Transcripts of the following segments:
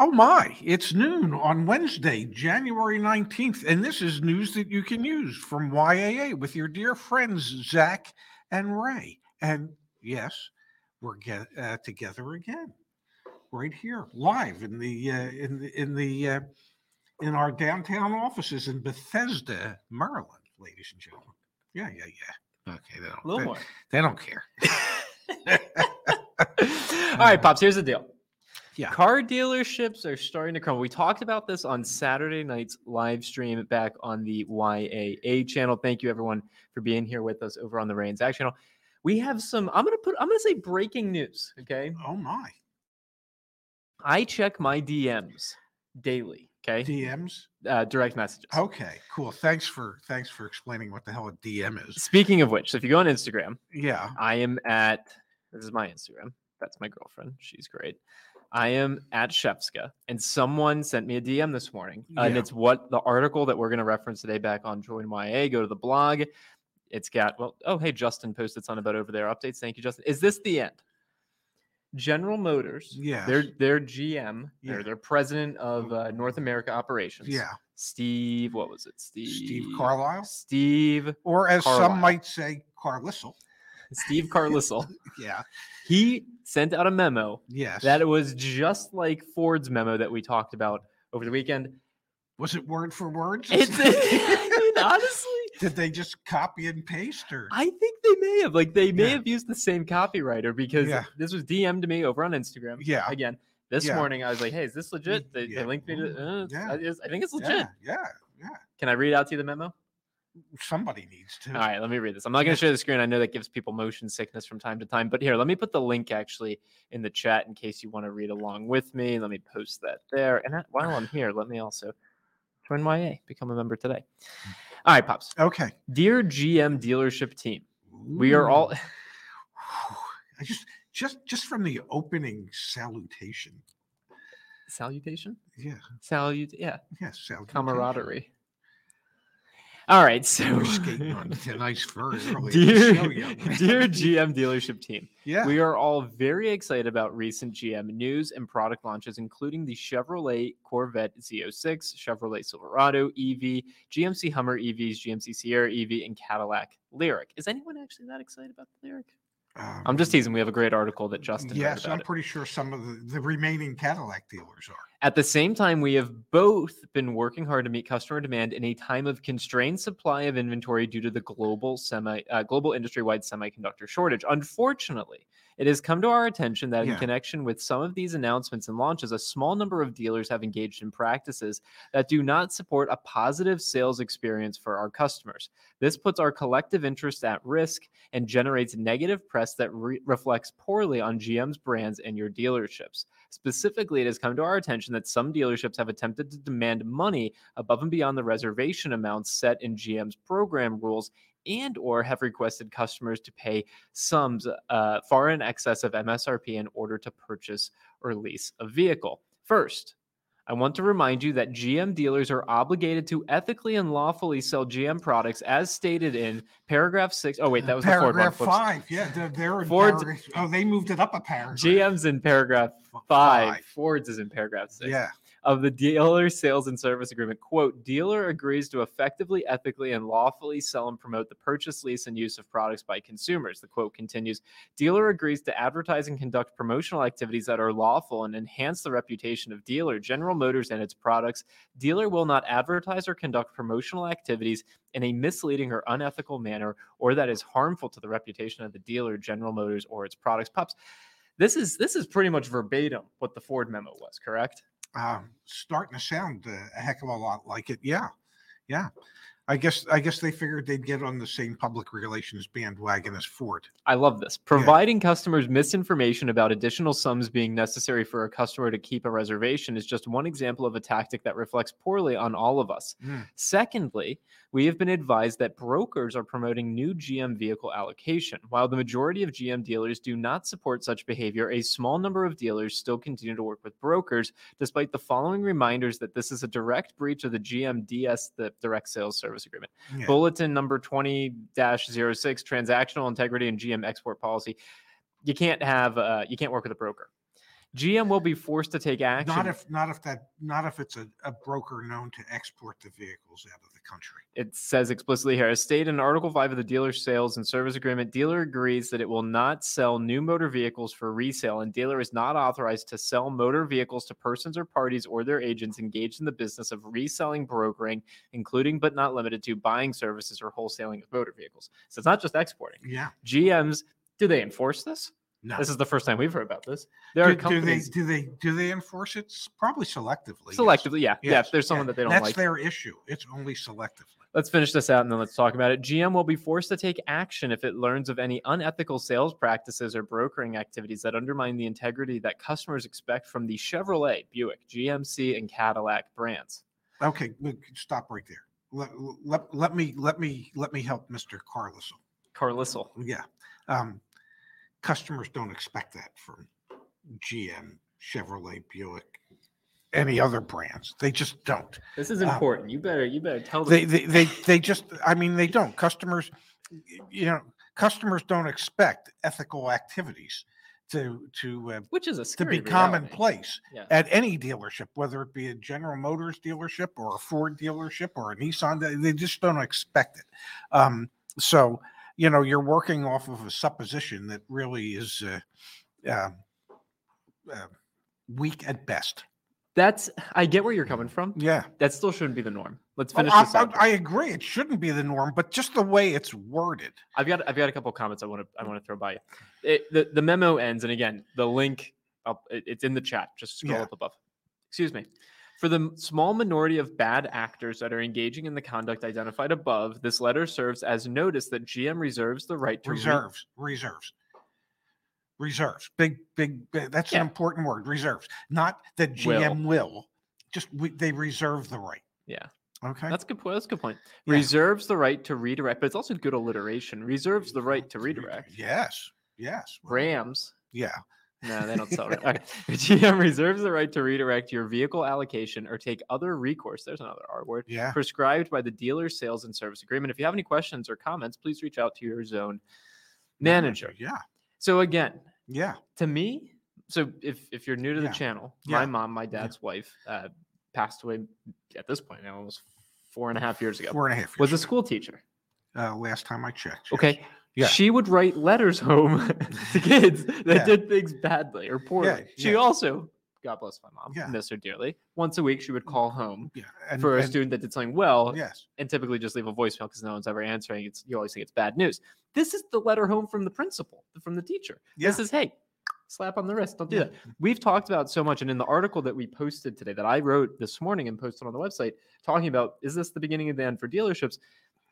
Oh my, it's noon on Wednesday, January 19th, and this is news that you can use from YAA with your dear friends Zach and Ray. And yes, we're get, uh, together again, right here, live in the uh, in the in the uh, in our downtown offices in Bethesda, Maryland, ladies and gentlemen. Yeah, yeah, yeah. Okay, they don't, A little they, more. they don't care. All right, Pops, here's the deal. Yeah. Car dealerships are starting to crumble. We talked about this on Saturday night's live stream back on the YAA channel. Thank you everyone for being here with us over on the Ray & Zach channel. We have some, I'm gonna put, I'm gonna say breaking news. Okay. Oh my. I check my DMs daily. Okay. DMs. Uh, direct messages. Okay, cool. Thanks for thanks for explaining what the hell a DM is. Speaking of which, so if you go on Instagram, Yeah. I am at this is my Instagram. That's my girlfriend. She's great. I am at Shefska, and someone sent me a DM this morning, uh, and it's what the article that we're going to reference today back on Join YAA. Go to the blog. It's got well. Oh, hey, Justin posted something about over there updates. Thank you, Justin. Is this the end? General Motors, Yes. their their GM Yeah. their president of uh, North America operations. Yeah. Steve. What was it? Steve. Steve Carlisle. Steve. Or as Carlisle. some might say, Carlisle. Steve Carlisle. Yeah. he sent out a memo Yes. that it was just like Ford's memo that we talked about over the weekend. was it word for word? It's I mean, honestly, Did they just copy and paste or I think they may have like they may Yeah. have used the same copywriter because Yeah. this was DM'd to me over on Instagram. Yeah. Again, this Yeah. morning I was like, "Hey, is this legit?" They, they linked me to. Uh, Yeah. I, I think it's legit. Yeah, yeah. Can I read out to you the memo? Somebody needs to. All right, let me read this. I'm not going to share the screen. I know that gives people motion sickness from time to time, but here, let me put the link actually in the chat in case you want to read along with me. Let me post that there. And while I'm here, let me also join YAA, become a member today. All right, Pops. Okay. Dear GM dealership team, we are all. I just just just from the opening salutation. Salutation? Yeah. Salute. Yeah. Yes. salutation. Camaraderie. All right. So, We're skating on thin ice the dear, show, young man. dear GM dealership team, Yeah. We are all very excited about recent GM news and product launches, including the Chevrolet Corvette Z06, Chevrolet Silverado EV, GMC Hummer EVs, GMC Sierra EV, and Cadillac Lyriq. Is anyone actually that excited about the Lyriq? I'm just Um, teasing. We have a great article that Justin Yes, I'm it. pretty sure some of the, the remaining Cadillac dealers are. At the same time, we have both been working hard to meet customer demand in a time of constrained supply of inventory due to the global semi uh, global industry-wide semiconductor shortage. Unfortunately, it has come to our attention that Yeah. in connection with some of these announcements and launches, a small number of dealers have engaged in practices that do not support a positive sales experience for our customers. This puts our collective interest at risk and generates negative press that re- reflects poorly on GM's brands and your dealerships. Specifically, it has come to our attention that some dealerships have attempted to demand money above and beyond the reservation amounts set in GM's program rules and or have requested customers to pay sums uh, far in excess of MSRP in order to purchase or lease a vehicle. First, I want to remind you that GM dealers are obligated to ethically and lawfully sell GM products as stated in paragraph six. Oh, wait, that was the Ford one. paragraph five. Yeah, they're, Ford's- paragraph- Oh, they moved it up a paragraph. GM's in paragraph F- five. Ford's is in paragraph six. Yeah. Of the dealer sales and service agreement. Quote dealer agrees to effectively ethically and lawfully sell and promote the purchase lease and use of products by consumers. The quote continues dealer agrees to advertise and conduct promotional activities that are lawful and enhance the reputation of dealer general motors and its products. Dealer will not advertise or conduct promotional activities in a misleading or unethical manner or that is harmful to the reputation of the dealer general motors or its products. Pops this is this is pretty much verbatim what the ford memo was correct um, starting to sound a heck of a lot like it. Yeah, yeah. I guess I guess they figured they'd get on the same public relations bandwagon as Ford. I love this. Providing customers misinformation about additional sums being necessary for a customer to keep a reservation is just one example of a tactic that reflects poorly on all of us. Mm. Secondly, we have been advised that brokers are promoting new GM vehicle allocation. While the majority of GM dealers do not support such behavior, a small number of dealers still continue to work with brokers, despite the following reminders that this is a direct breach of the GM DS, the direct sales service agreement. Yeah. Bulletin number 20 06, transactional integrity and GM export policy. You can't have, uh, you can't work with a broker. GM will be forced to take action. Not if not if that not if it's a, a broker known to export the vehicles out of the country. it says explicitly here, as stated in Article 5 of the dealer sales and service agreement, dealer agrees that it will not sell new motor vehicles for resale, and dealer is not authorized to sell motor vehicles to persons or parties or their agents engaged in the business of reselling, brokering, including but not limited to buying services or wholesaling of motor vehicles. So it's not just exporting. Yeah. GMs, do they enforce this? No. This is the first time we've heard about this. There are do, do they do they do they enforce it? Probably selectively. selectively, yeah, yeah. Yes, If there's someone yeah. that they don't That's like, That's their issue. It's only selectively. Let's finish this out and then let's talk about it. GM will be forced to take action if it learns of any unethical sales practices or brokering activities that undermine the integrity that customers expect from the Chevrolet, Buick, GMC, and Cadillac brands. Okay, look, stop right there. Let, let, let me let me let me help Mr. Carlisle. Carlisle. Yeah. Um, customers don't expect that from GM, Chevrolet, Buick, any other brands. They just don't. This is Uh, important. you better you better tell them. They, they, they, they just, I mean, they don't. Customers, you know, customers don't expect ethical activities to, to, uh, which is a to be reality. commonplace Yeah. at any dealership, whether it be a General Motors dealership or a Ford dealership or a Nissan. They, they just don't expect it. Um, so, you know, you're working off of a supposition that really is uh, uh, uh, weak at best. That's I get where you're coming from. Yeah. That still shouldn't be the norm. Let's Oh, finish I, this out. I, I agree. It shouldn't be the norm, but just the way it's worded. I've got I've got a couple of comments I want to I want to throw by you. It, the the memo ends, and again, the link up it's in the chat. Just scroll Yeah. up above. Excuse me. For the small minority of bad actors that are engaging in the conduct identified above, this letter serves as notice that GM reserves the right to re- Reserves, reserves, reserves. Big, big. big that's Yeah. an important word. Reserves, not that GM will. will Just we, they reserve the right. yeah, Okay. that's a good point. That's a good point. Yeah. Reserves the right to redirect, but it's also good alliteration. Reserves the right to redirect. Yes. Yes. Rams Yeah. No, they don't sell it. Okay. GM reserves the right to redirect your vehicle allocation or take other recourse. There's another R word. Yeah. Prescribed by the dealer's sales and service agreement. If you have any questions or comments, please reach out to your zone manager. Yeah. So again, Yeah. to me, so if if you're new to the Yeah. channel, Yeah. my mom, my dad's wife, uh, passed away at this point now almost four and a half years ago. Four and a half. Was a school teacher. Uh, last time I checked. yes. Okay. Yeah. She would write letters home to kids that Yeah. did things badly or poorly. She yeah. also, God bless my mom, Yeah. miss her dearly. Once a week, she would call home. And, for a and- student that did something well Yes. and typically just leave a voicemail because no one's ever answering. It's you always think it's bad news. This is the letter home from the principal, from the teacher. This is hey, slap on the wrist. Don't do that. We've talked about so much, and in the article that we posted today, that I wrote this morning and posted on the website, talking about is this the beginning of the end for dealerships?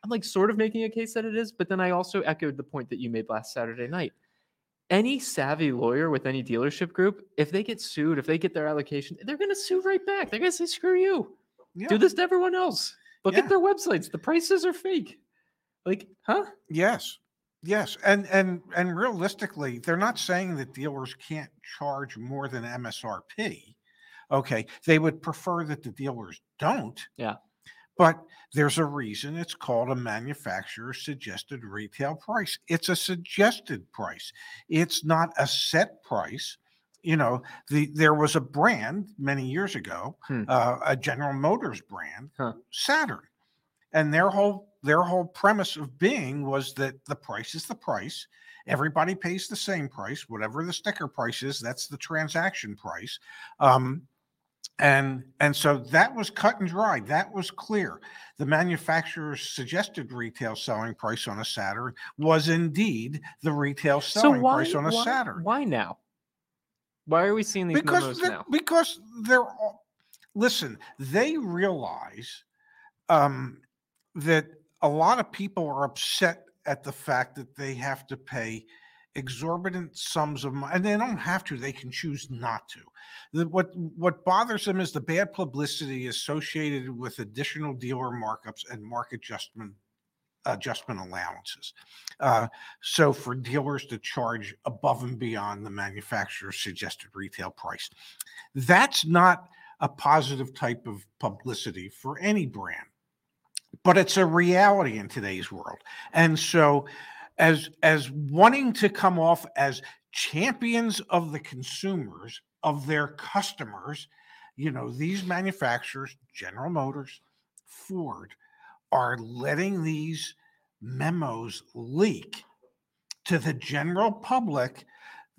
I'm like sort of making a case that it is, but then I also echoed the point that you made last Saturday night. Any savvy lawyer with any dealership group, if they get sued, if they get their allocation, they're going to sue right back. They're going to say, screw you. Yeah. Do this to everyone else. Look Yeah. at their websites. The prices are fake. Like, huh? Yes. Yes. And and and realistically, they're not saying that dealers can't charge more than MSRP. Okay. They would prefer that the dealers don't. Yeah. But there's a reason it's called a manufacturer's suggested retail price. It's a suggested price. It's not a set price. You know, the there was a brand many years ago, Hmm. uh, a General Motors brand, Huh. Saturn, and their whole their whole premise of being was that the price is the price. Everybody pays the same price, whatever the sticker price is. That's the transaction price. Um, and and so that was cut and dried. That was clear. The manufacturer's suggested retail selling price on a Saturn was indeed the retail selling price on a why, Saturn. Why now? Why are we seeing these because they're, now? because they're all, listen. They realize um, that a lot of people are upset at the fact that they have to pay exorbitant sums of money, and they don't have to. They can choose not to. The, what what bothers them is the bad publicity associated with additional dealer markups and market adjustment adjustment allowances. Uh, so for dealers to charge above and beyond the manufacturer's suggested retail price, that's not a positive type of publicity for any brand but it's a reality in today's world and so as as wanting to come off as champions of the consumers of their customers you know these manufacturers general motors ford are letting these memos leak to the general public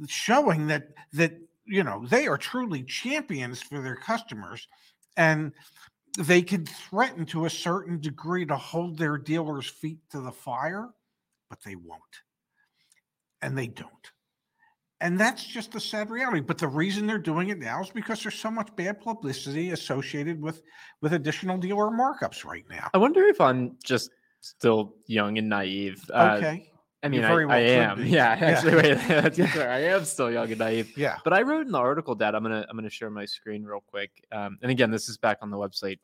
showing that that you know they are truly champions for their customers and they can threaten to a certain degree to hold their dealers' feet to the fire, but they won't. And they don't. And that's just a sad reality. But the reason they're doing it now is because there's so much bad publicity associated with with additional dealer markups right now. I wonder if I'm just still young and naive. Uh, Okay. I mean, I, well I am. be. Yeah, Yeah. actually, wait, that's fair. I am still young and naive. yeah. But I wrote in the article, Dad. I'm gonna I'm gonna share my screen real quick. Um, and again, this is back on the website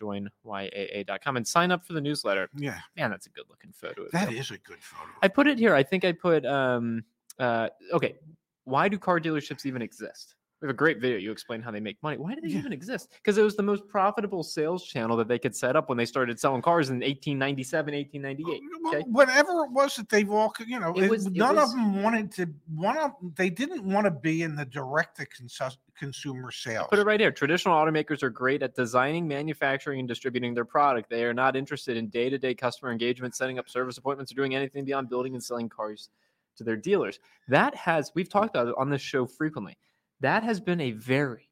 joinyaa.com and sign up for the newsletter. Yeah. Man, that's a good looking photo. That is a good photo. I put it here. I think I put um uh okay. Why do car dealerships even exist? We have a great video. You explain how they make money. Why do they Yeah. even exist? Because it was the most profitable sales channel that they could set up when they started selling cars in 1897, 1898. Uh, okay. Whatever it was that they've all, you know, It was- it none was- of them wanted to. One of they didn't want to be in the direct to consus- consumer sales. Put it right here. Traditional automakers are great at designing, manufacturing, and distributing their product. They are not interested in day to day customer engagement, setting up service appointments, or doing anything beyond building and selling cars to their dealers. That has, we've talked about it on this show frequently. That has been a very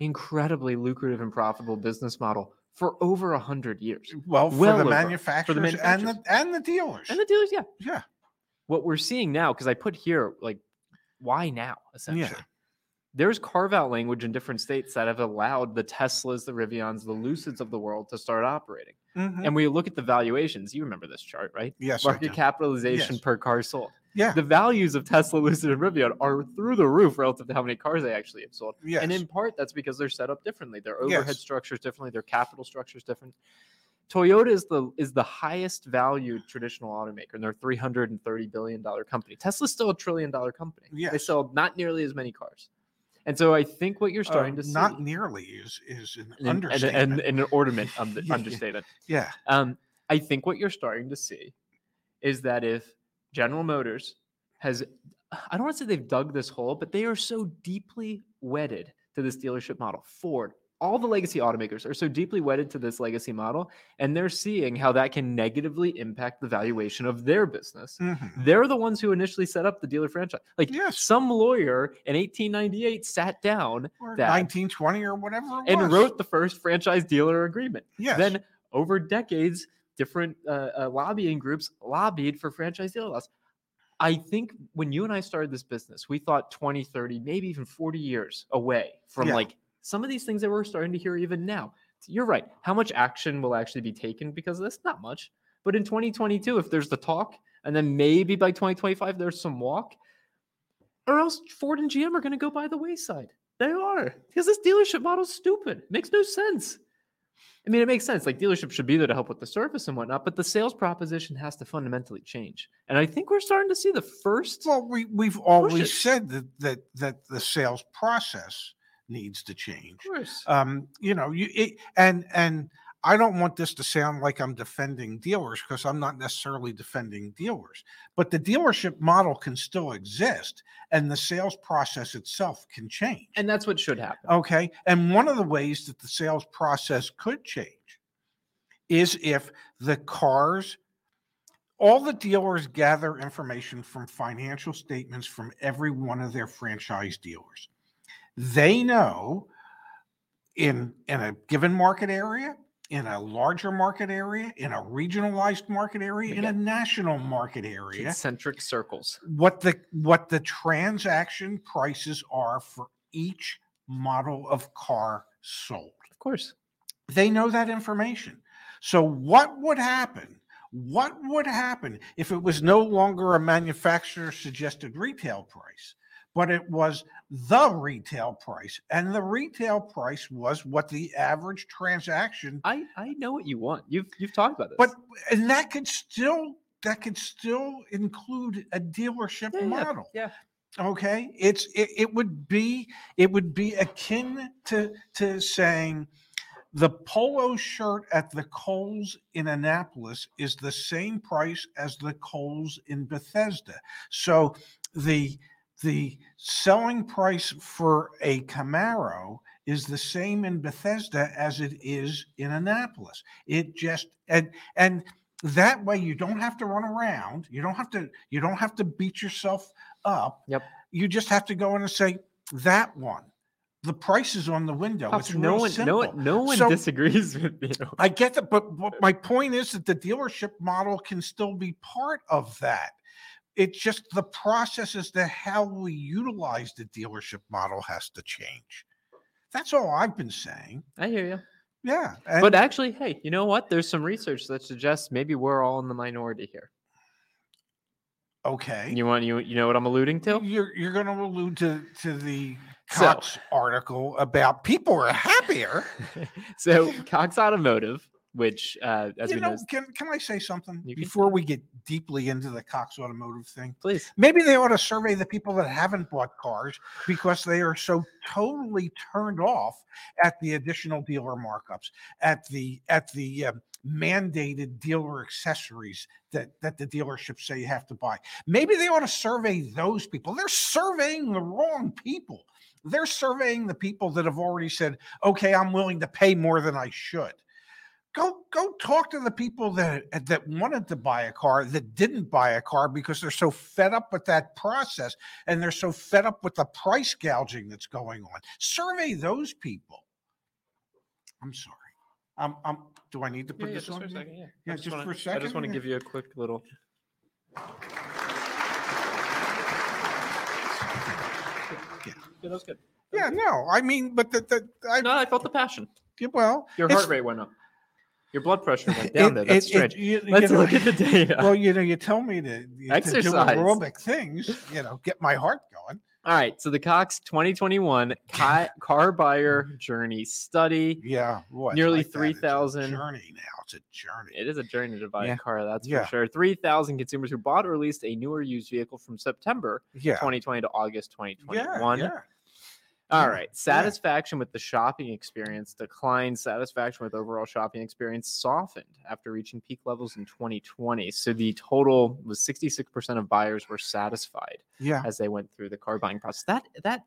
incredibly lucrative and profitable business model for over a hundred years. Well, for well the over- manufacturers, and the and the dealers. And the dealers, yeah. yeah. What we're seeing now, because I put here, like, why now, essentially? There's carve out language in different states that have allowed the Teslas, the Rivians, the Lucids of the world to start operating. Mhm. And we look at the valuations. You remember this chart, right? Yes. Market capitalization Yes. per car sold. Yeah. The values of Tesla, Lucid, and Rivian are through the roof relative to how many cars they actually have sold. Yes. And in part, that's because they're set up differently. Their overhead Yes. structure is differently. Their capital structure is different. Toyota is the is the highest valued traditional automaker, and they're a three hundred and thirty billion dollar company. Tesla's still a trillion dollar company. They sell not nearly as many cars, and so I think what you're starting Uh, to see not nearly is is an understatement. and, and an ornament um, Yeah, yeah. understatement. yeah. Um, I think what you're starting to see is that if General Motors has, I don't want to say they've dug this hole, but they are so deeply wedded to this dealership model. Ford, all the legacy automakers are so deeply wedded to this legacy model, and they're seeing how that can negatively impact the valuation of their business. Mhm. They're the ones who initially set up the dealer franchise. Like Yes. some lawyer in 1898 sat down Or that- 1920 or whatever and wrote the first franchise dealer agreement. Yes. Then over decades, different uh, uh, lobbying groups lobbied for franchise dealer laws. I think when you and I started this business, we thought 20, 30, maybe even 40 years away from Yeah. like some of these things that we're starting to hear even now. You're right. How much action will actually be taken because of this? Not much. But in 2022, if there's the talk, and then maybe by 2025 there's some walk, or else Ford and GM are going to go by the wayside. They are because this dealership model is stupid. Makes no sense. I mean, it makes sense. Like dealerships should be there to help with the service and whatnot, but the sales proposition has to fundamentally change. And I think we're starting to see the first. Well, we we've always said that that that the sales process needs to change. Of course. Um, you know, you it, and and I don't want this to sound like I'm defending dealers because I'm not necessarily defending dealers, but the dealership model can still exist and the sales process itself can change. and that's what should happen. Okay. And one of the ways that the sales process could change is if the cars, all the dealers gather information from financial statements from every one of their franchise dealers. They know in, in a given market area, in a larger market area, in a regionalized market area, in a national market area Concentric circles. what the what the transaction prices are for each model of car sold. Of course. They know that information. So, what would happen? What would happen if it was no longer a manufacturer suggested retail price, but it was the retail price? And the retail price was what the average transaction, I I know what you want. You've you've talked about this. but and that could still that could still include a dealership Yeah, yeah, model. yeah. Okay. It's it, it would be it would be akin to to saying the polo shirt at the Kohl's in Annapolis is the same price as the Kohl's in Bethesda. So the the selling price for a Camaro is the same in Bethesda as it is in Annapolis. It just and and that way you don't have to run around. You don't have to you don't have to beat yourself up. Yep. You just have to go in and say that one. The price is on the window. Pops, it's no real one simple. no one no one So- disagrees with you. I get that, but, but my point is that the dealership model can still be part of that. It's just the process as to how we utilize the dealership model has to change. That's all I've been saying. I hear you. Yeah. But actually, hey, you know what? There's some research that suggests maybe we're all in the minority here. okay. You want you you know what I'm alluding to? You're you're going to allude to to the So- article about people are happier. so Cox Automotive, which uh, as you we know, know, can can I say something can before we get deeply into the Cox Automotive thing? please. Maybe they ought to survey the people that haven't bought cars because they are so totally turned off at the additional dealer markups, at the at the uh, mandated dealer accessories that that the dealerships say you have to buy. Maybe they ought to survey those people. They're surveying the wrong people. They're surveying the people that have already said, "Okay, I'm willing to pay more than I should." Go go talk to the people that that wanted to buy a car that didn't buy a car because they're so fed up with that process and they're so fed up with the price gouging that's going on. Survey those people. I'm sorry. I'm, I'm do I need to put this on? here? Yeah, Yeah, I just wanna, for a I just want to give you a quick little. Yeah. that was good. Yeah, no, I mean, but the, the I No, I felt the passion. well, Your heart rate went up. Your blood pressure went down it- there. That's it- strange. it- you- you Let's know, look at the data. Well, you know, you tell me to, to do Exercise. aerobic things, you know, get my heart going. All right. So the Cox 2021 ca- car buyer mm-hmm. journey study. Yeah, what? Nearly like that, it's a 3,000 journey now. It's a journey. It is a journey to buy Yeah. a car, that's Yeah. for sure. 3,000 consumers who bought or leased a newer used vehicle from September Yeah, 2020 to August yeah, 2021. yeah. All Yeah. Satisfaction with the shopping experience declined. Satisfaction with overall shopping experience softened after reaching peak levels in 2020. So the total was 66% of buyers were satisfied Yeah, as they went through the car buying process. That that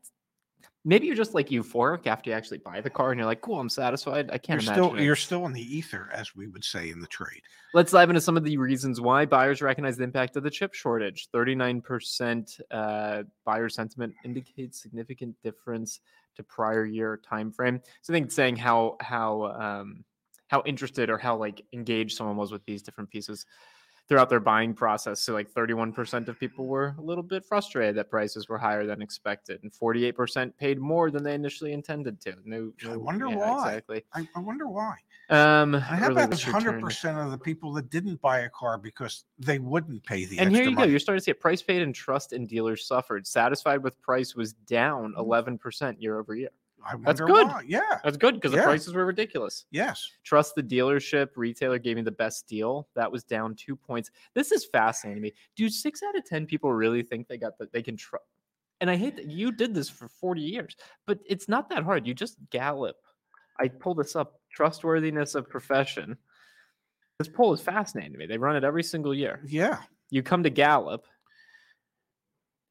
maybe you're just like euphoric after you actually buy the car and you're like, cool, I'm satisfied. I you're can't still imagine. it. you're still in the ether, as we would say in the trade. Let's dive into some of the reasons why buyers recognize the impact of the chip shortage. 39% uh, buyer sentiment indicates significant difference to prior year time frame. So I think it's saying how how um, how interested or how like engaged someone was with these different pieces throughout their buying process. So like 31% of people were a little bit frustrated that prices were higher than expected, and 48% paid more than they initially intended to. No, I wonder yeah, why. Exactly. I, I wonder why. Um, how early about hundred return. percent of the people that didn't buy a car because they wouldn't pay the and here you go. You're starting to see it. Price paid and trust in dealers suffered. Satisfied with price was down Mm. 11% year over year. I That's good. why. Yeah. That's good because Yeah. the prices were ridiculous. Yes. Trust the dealership. Retailer gave me the best deal. That was down two points. This is fascinating to me. Do six out of 10 people really think they got that they can trust? And I hate that you did this for 40 years, but it's not that hard. You just Gallup. I pulled this up trustworthiness of profession. This poll is fascinating to me. They run it every single year. Yeah. you come to Gallup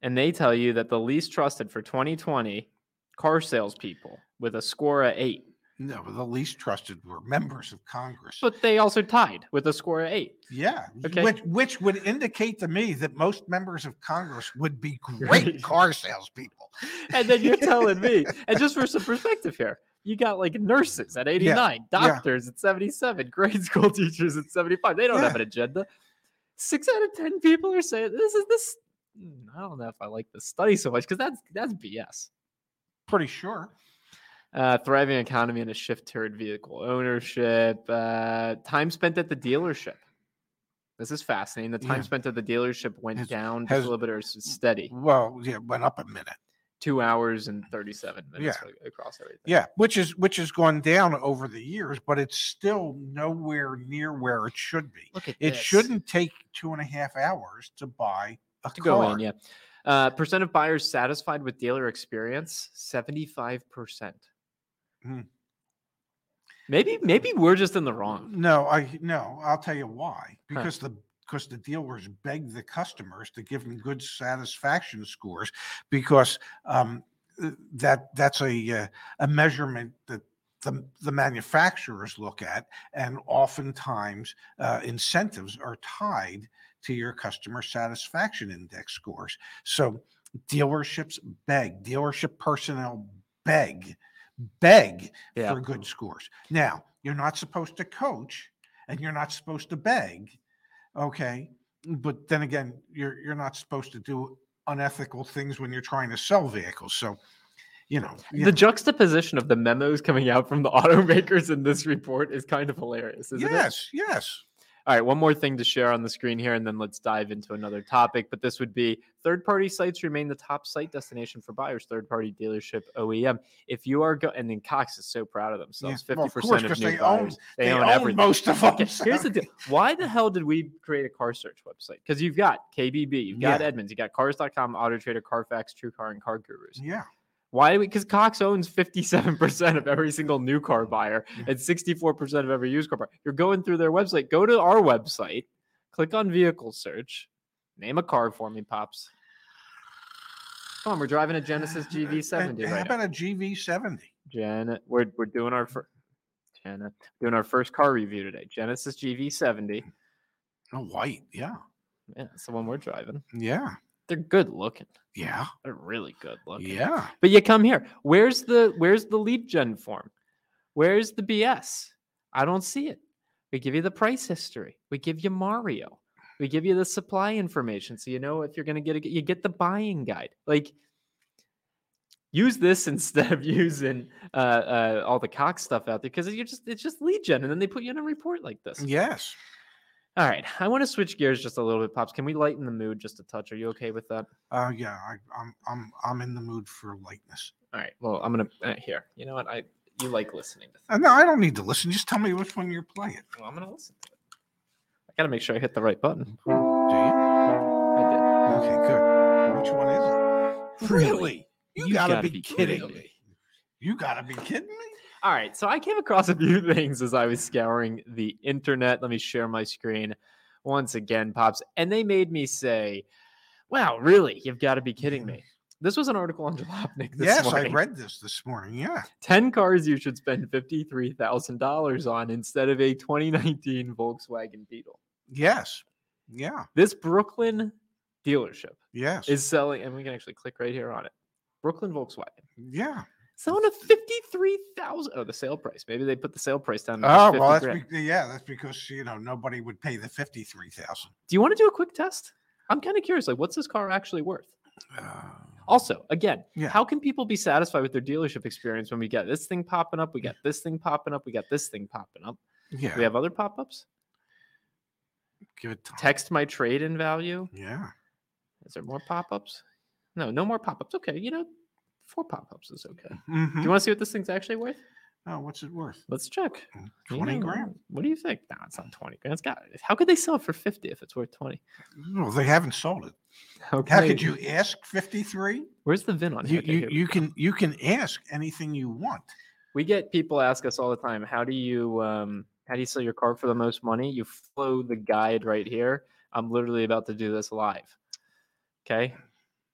and they tell you that the least trusted for 2020 car salespeople with a score of eight, No, the least trusted were members of Congress. but they also tied with a score of eight. yeah. Okay. Which which would indicate to me that most members of Congress would be great car salespeople. And then you're telling me, and just for some perspective here, you got like nurses at 89, yeah. doctors at 77, grade school teachers at 75. They don't have an agenda. Six out of 10 people are saying this is this. I don't know if I like this study so much because that's that's BS. Pretty sure. Uh, thriving economy and a shift toward vehicle ownership. Uh, time spent at the dealership. This is fascinating. The time Yeah. spent at the dealership went Has- down has- a little bit or steady. Well, yeah, went up a minute. Two hours and 37 minutes Yeah. across everything. Yeah, which is which has gone down over the years, but it's still nowhere near where it should be. Look at It this. shouldn't take two and a half hours to buy a to car. go in. Yeah. Uh, percent of buyers satisfied with dealer experience 75%. Hmm. Maybe maybe we're just in the wrong. No, I no. I'll tell you why. Huh. Because the because the dealers beg the customers to give them good satisfaction scores because um, that that's a uh, a measurement that the the manufacturers look at, and oftentimes uh, incentives are tied to your customer satisfaction index scores. So dealerships beg, dealership personnel beg, beg Yeah. for good scores. Now, you're not supposed to coach and you're not supposed to beg, okay? But then again, you're you're not supposed to do unethical things when you're trying to sell vehicles. So, you know, you The know, juxtaposition of the memos coming out from the automakers in this report is kind of hilarious, isn't it? yes, yes. All right, one more thing to share on the screen here, and then let's dive into another topic. But this would be third party sites remain the top site destination for buyers, third party dealership OEM. If you are going, and then Cox is so proud of themselves Yeah, 50% of course, of new they own- buyers. They, They own, own everything. most of them. Okay, here's the deal. Why the hell did we create a car search website? Because you've got KBB, you've got Yeah. Edmunds, you got Cars.com, Autotrader, Carfax, TrueCar, and CarGurus. Yeah. Why do we? Because Cox owns 57% of every single new car buyer and 64% of every used car buyer. You're going through their website. Go to our website, click on vehicle search, name a car for me, Pops. Come on, we're driving a Genesis Uh, GV70 How right now. about a GV70? Janet, we're, we're doing our first. Janet, doing our first car review today. Genesis GV70. Oh, white. Yeah. Yeah, that's the one we're driving. Yeah. They're good looking. Yeah. They're really good looking. Yeah. But you come here. Where's the where's the lead gen form? Where's the BS? I don't see it. We give you the price history. We give you Mario. We give you the supply information so you know if you're going to get a, you get the buying guide. Like use this instead of using uh, uh, all the Cox stuff out there because you're just it's just lead gen and then they put you in a report like this. Yes. All right, I want to switch gears just a little bit, pops. Can we lighten the mood just a touch? Are you okay with that? Uh, yeah. I, I'm I'm I'm in the mood for lightness. All right. Well, I'm gonna uh, here. You know what? I you like listening to. Uh, no, I don't need to listen. Just tell me which one you're playing. Well, I'm gonna listen to it. I gotta make sure I hit the right button. Do you? I did. Okay, good. Which one is it? Really? You, gotta, be, kidding, me. You gotta be kidding me. All right. So I came across a few things as I was scouring the internet. Let me share my screen once again, pops, and they made me say, "Wow, really? You've got to be kidding me." This was an article on Jalopnik this yes, morning. I read this this morning. Yeah. 10 cars you should spend $53,000 on instead of a 2019 Volkswagen Beetle. Yes. Yeah. This Brooklyn dealership Yes. is selling, and we can actually click right here on it. Brooklyn Volkswagen yeah. Selling a fifty-three thousand. Oh, the sale price. Maybe they put the sale price down. Oh well, that's grand. be- yeah. That's because you know nobody would pay the fifty three thousand. Do you want to do a quick test? I'm kind of curious. Like, what's this car actually worth? Uh, also, again, Yeah. how can people be satisfied with their dealership experience when we get this thing popping up, we got this thing popping up, we got this thing popping up? yeah. We have other pop-ups. Give it time. Text my trade-in value. Yeah. Is there more pop-ups? No, no more pop-ups. Okay, you know, four pop-ups is okay. Do Mhm. you want to see what this thing's actually worth? Oh, what's it worth? Let's check. You Twenty know, grand. What do you think? No, it's not 20 grand. It's got how could they sell it for 50 if it's worth 20? Well, they haven't sold it. How, How could you ask fifty three? Where's the VIN on You here? Okay, you, here you can you can ask anything you want. we get people ask us all the time, how do you um how do you sell your car for the most money? You follow the guide right here. I'm literally about to do this live. Okay.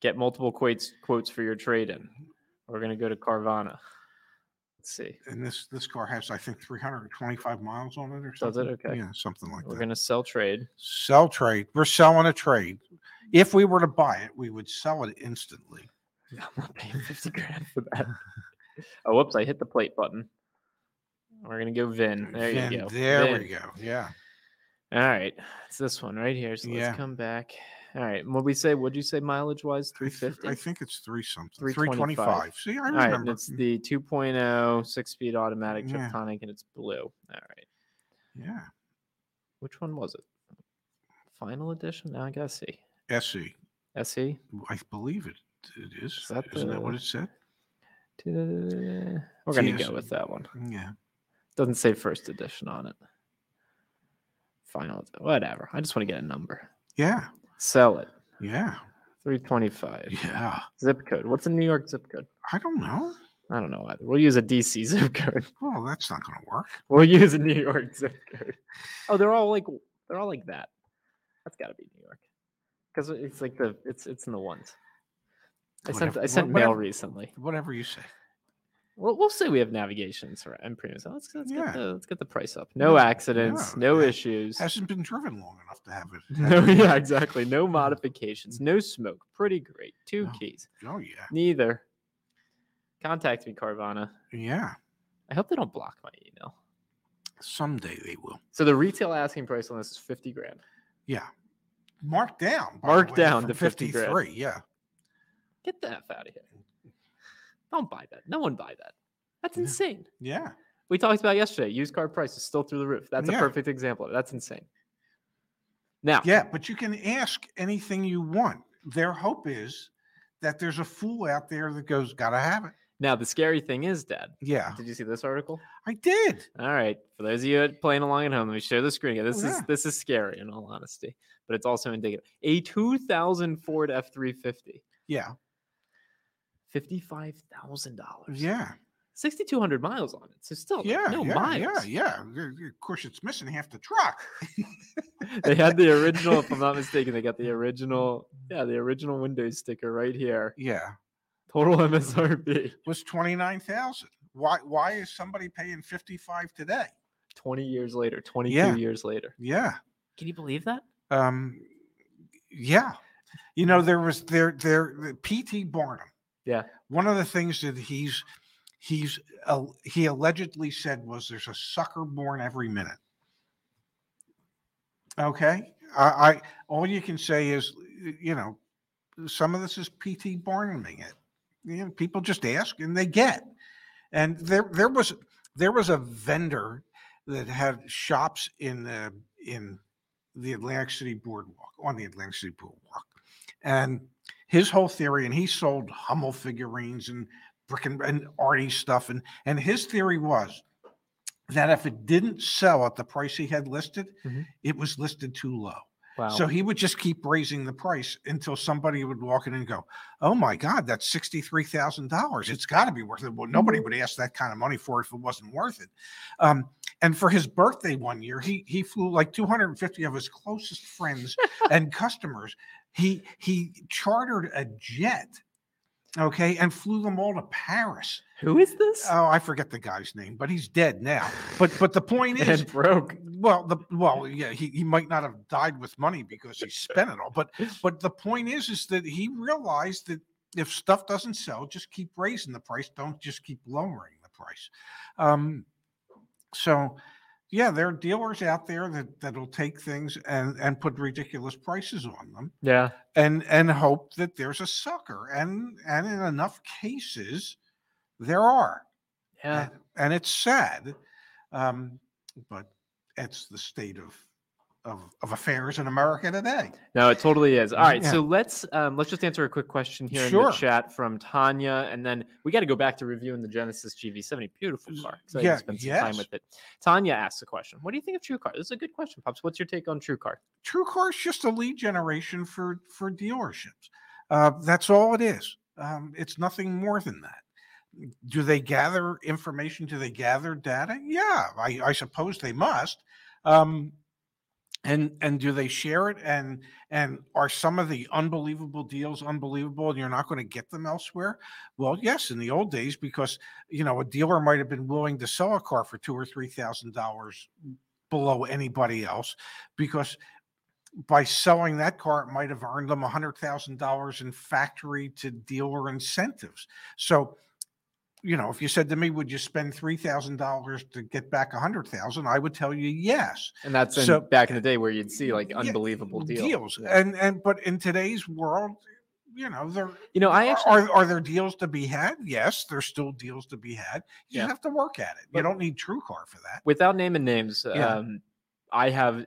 Get multiple quotes quotes for your trade-in. We're gonna go to Carvana. Let's see. And this this car has I think three hundred and twenty five miles on it or something. Does it? Okay. Yeah, something like that. We're gonna sell trade. Sell trade. We're selling a trade. If we were to buy it, we would sell it instantly. I'm not paying 50 grand for that. Oh, whoops, I hit the plate button. We're gonna go VIN. There Then you go. There VIN. we go. Yeah. All right. It's this one right here. So Yeah. let's come back. All right. What we say? What'd you say mileage wise? 350. I think it's three something. 325. 325. See, I remember. All right. And it's the 2.0 six speed automatic Yeah. And it's blue. All right. yeah. Which one was it? Final edition? Now I gotta see. SE. SE? I believe it. It is. Is that Isn't that what it said? We're gonna go with that one. Yeah. Doesn't say first edition on it. Final, whatever. I just want to get a number. Yeah. Sell it. Yeah. 325. Yeah. Zip code. What's a New York zip code? I don't know. I don't know either. We'll use a DC zip code. Oh, that's not going to work. We'll use a New York zip code. Oh, they're all like they're all like that. That's got to be New York because it's like the it's it's in the ones. I sent I sent wha- mail recently. Whatever you say. We'll, we'll say we have navigation so- and premium. So let's let's Yeah. get the let's get the price up. No accidents, no yeah. issues. Hasn't been driven long enough to have it. No, yeah, exactly. No modifications, no smoke. Pretty great. Two keys. Oh, yeah. Neither. Contact me, Carvana. Yeah. I hope they don't block my email. Someday they will. So the retail asking price on this is fifty grand. Yeah. Marked down. Marked way, down to 50 grand. 53. Yeah. Get the F out of here. Don't buy that. No one buy that. That's Yeah. insane. Yeah. We talked about yesterday. Used car prices still through the roof. That's a perfect example. That's insane. Now, Yeah. But you can ask anything you want. Their hope is that there's a fool out there that goes, gotta have it. now the scary thing is, Dad. Yeah. Did you see this article? I did. All right. For those of you playing along at home, let me share the screen. again. This Oh, is this is scary in all honesty, but it's also indicative. A 2000 Ford F350, Yeah. $55,000. Yeah. 6,200 miles on it. So still like, Yeah. no yeah. miles. Yeah. Yeah. Of course, it's missing half the truck. they had the original, if I'm not mistaken, they got the original, yeah, the original Windows sticker right here. Yeah. Total MSRP. Was 29,000. Why, why is somebody paying 55 today? 20 years later, 22 Yeah. years later. Yeah. Can you believe that? Um, yeah. You know, there was there there PT Barnum. Yeah. One of the things that he's he's uh, he allegedly said was there's a sucker born every minute. Okay. I, I all you can say is you know some of this is PT Barnuming it. You know, people just ask and they get. And there there was there was a vendor that had shops in the in the Atlantic City Boardwalk on the Atlantic City Boardwalk, and his whole theory, and he sold Hummel figurines and brick and, and arty stuff, and and his theory was that if it didn't sell at the price he had listed, Mhm. it was listed too low. Wow. So he would just keep raising the price until somebody would walk in and go, "Oh my God, that's sixty-three thousand dollars. It's got to be worth it." Well, nobody would ask that kind of money for it if it wasn't worth it. Um, and for his birthday one year, he he flew like two hundred and fifty of his closest friends and customers. He he chartered a jet, okay, and flew them all to Paris. Who is this? Oh, I forget the guy's name, but he's dead now. But but the point is, broke. well, the well, yeah, he, he might not have died with money because he spent it all. But but the point is, is that he realized that if stuff doesn't sell, just keep raising the price. Don't just keep lowering the price. Um, so yeah, there are dealers out there that that'll take things and and put ridiculous prices on them Yeah. and and hope that there's a sucker. And and in enough cases, there are Yeah. and, and it's sad um, but it's the state of, of of affairs in america today No, it totally is. All right, Yeah. so let's um, let's just answer a quick question here in the chat from Tanya, and then we got to go back to reviewing the Genesis GV70. Beautiful car. Excited yeah, to spend some time yes. with it. Tanya asks a question. What do you think of TrueCar? This is a good question, Pops. What's your take on TrueCar? true car is just a lead generation for for dealerships uh, that's all it is um, it's nothing more than that do they gather information do they gather data yeah i, I suppose they must um, and and do they share it? And and are some of the unbelievable deals unbelievable and you're not going to get them elsewhere? Well yes in the old days because you know a dealer might have been willing to sell a car for two or three thousand dollars below anybody else because by selling that car it might have earned them a hundred thousand dollars in factory to dealer incentives. So you know, if you said to me, "Would you spend three thousand dollars to get back a hundred thousand? I would tell you yes. And that's in, So- back in the day where you'd see like Yeah, unbelievable deals. Yeah. and and but in today's world, you know, there You know, I actually are are there deals to be had? Yes, there's still deals to be had. You Yeah. have to work at it. But- you don't need TrueCar for that. without naming names, um, I have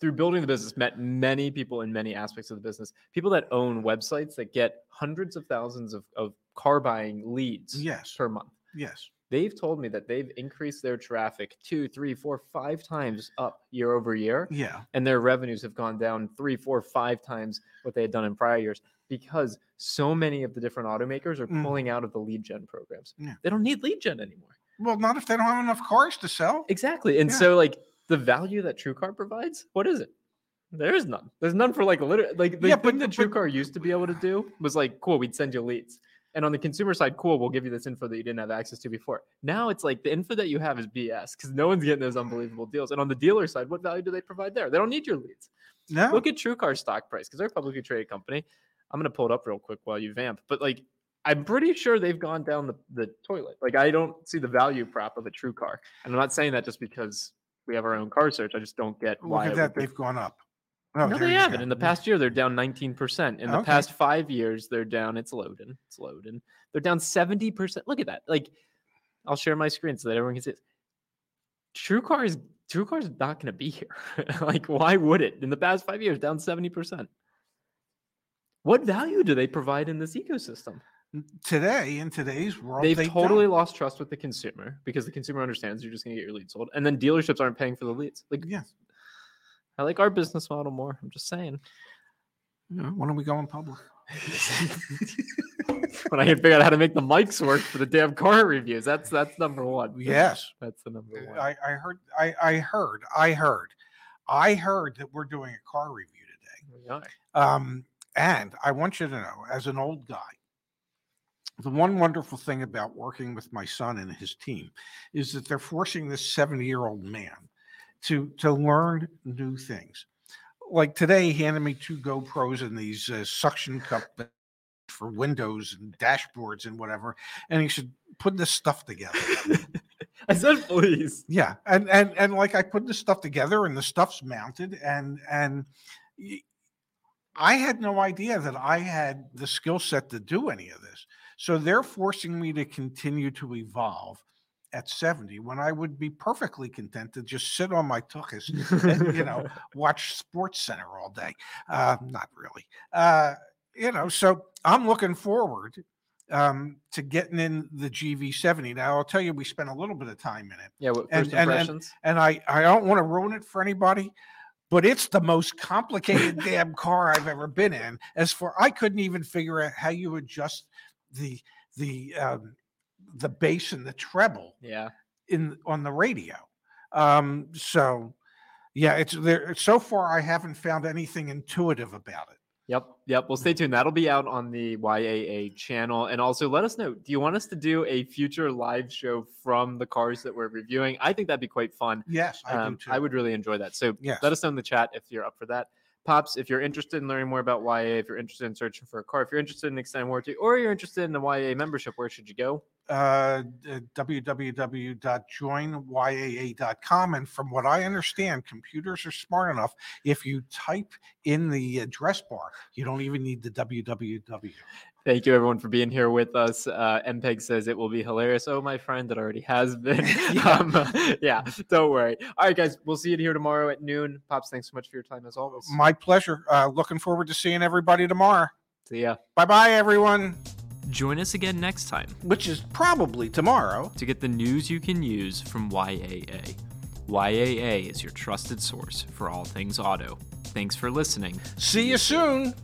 through building the business met many people in many aspects of the business. People that own websites that get hundreds of thousands of, of car buying leads Yes, per month. yes. They've told me that they've increased their traffic two, three, four, five times up year over year, Yeah, and their revenues have gone down three, four, five times what they had done in prior years because so many of the different automakers are Mm. pulling out of the lead gen programs. Yeah. They don't need lead gen anymore. Well, not if they don't have enough cars to sell. Exactly. And Yeah. so like the value that TrueCar provides, what is it? There is none. There's none for like literally like the Yeah, thing but- that TrueCar used to be able to do was like, cool, we'd send you leads. And on the consumer side, cool, we'll give you this info that you didn't have access to before. Now it's like the info that you have is BS because no one's getting those unbelievable deals. And on the dealer side, what value do they provide there? They don't need your leads. No, Look at TrueCar's stock price because they're a publicly traded company. I'm gonna pull it up real quick while you vamp, but like I'm pretty sure they've gone down the, the toilet. Like I don't see the value prop of a TrueCar, and I'm not saying that just because we have our own car search. I just don't get look why. at that. They've gone up. Oh, no, they haven't. go. In the past year, they're down 19%. In the Okay. past five years, they're down. It's loading. It's loading. They're down 70%. Look at that. Like, I'll share my screen so that everyone can see it. TrueCar is TrueCar is not going to be here. like, why would it? In the past five years, down 70%. What value do they provide in this ecosystem? Today in today's world, They've they totally don't. lost trust with the consumer because the consumer understands you're just going to get your leads sold, and then dealerships aren't paying for the leads. Like, Yeah. I like our business model more. I'm just saying. Know, when are we going public? when I can figure out how to make the mics work for the damn car reviews. That's that's number one. Yes, That's the number one. I, I heard. I, I heard. I heard. I heard that we're doing a car review today. Um, and I want you to know, as an old guy, the one wonderful thing about working with my son and his team is that they're forcing this 70 year old man to to learn new things. Like today, he handed me two GoPros and these uh, suction cup for windows and dashboards and whatever, and he should put this stuff together. I said please. Yeah, and and and like I put this stuff together, and the stuff's mounted, and and y- I had no idea that I had the skill set to do any of this. So they're forcing me to continue to evolve at 70 when I would be perfectly content to just sit on my tuchus and, you know, watch SportsCenter all day. Uh, not really. Uh, you know, so I'm looking forward um, to getting in the GV70. Now, I'll tell you, we spent a little bit of time in it Yeah. What, And- first and- and- impressions? and I I don't want to ruin it for anybody, but it's the most complicated damn car I've ever been in. As for I couldn't even figure out how you adjust the the um, the bass and the treble yeah. in on the radio. Um, so yeah, it's there. So far, I haven't found anything intuitive about it. Yep. Yep. Well, stay tuned. That'll be out on the YAA channel. And also let us know do you want us to do a future live show from the cars that we're reviewing? I think that'd be quite fun. Yes, I Um, do too. I would really enjoy that. So Yes. let us know in the chat if you're up for that. Pops, if you're interested in learning more about YAA, if you're interested in searching for a car, if you're interested in extended warranty, or you're interested in the YAA membership, where should you go? Uh, www.joinyaa.com. And from what I understand, computers are smart enough. If you type in the address bar, you don't even need the www. Thank you, everyone, for being here with us. Uh, MPEG says it will be hilarious. Oh, my friend, it already has been. Yeah. um, yeah, don't worry. All right, guys, we'll see you here tomorrow at noon. Pops, thanks so much for your time as always. My pleasure. Uh, looking forward to seeing everybody tomorrow. See ya. Bye bye, everyone. Join us again next time Which is probably tomorrow. to get the news you can use from YAA. YAA is your trusted source for all things auto. Thanks for listening. See you soon.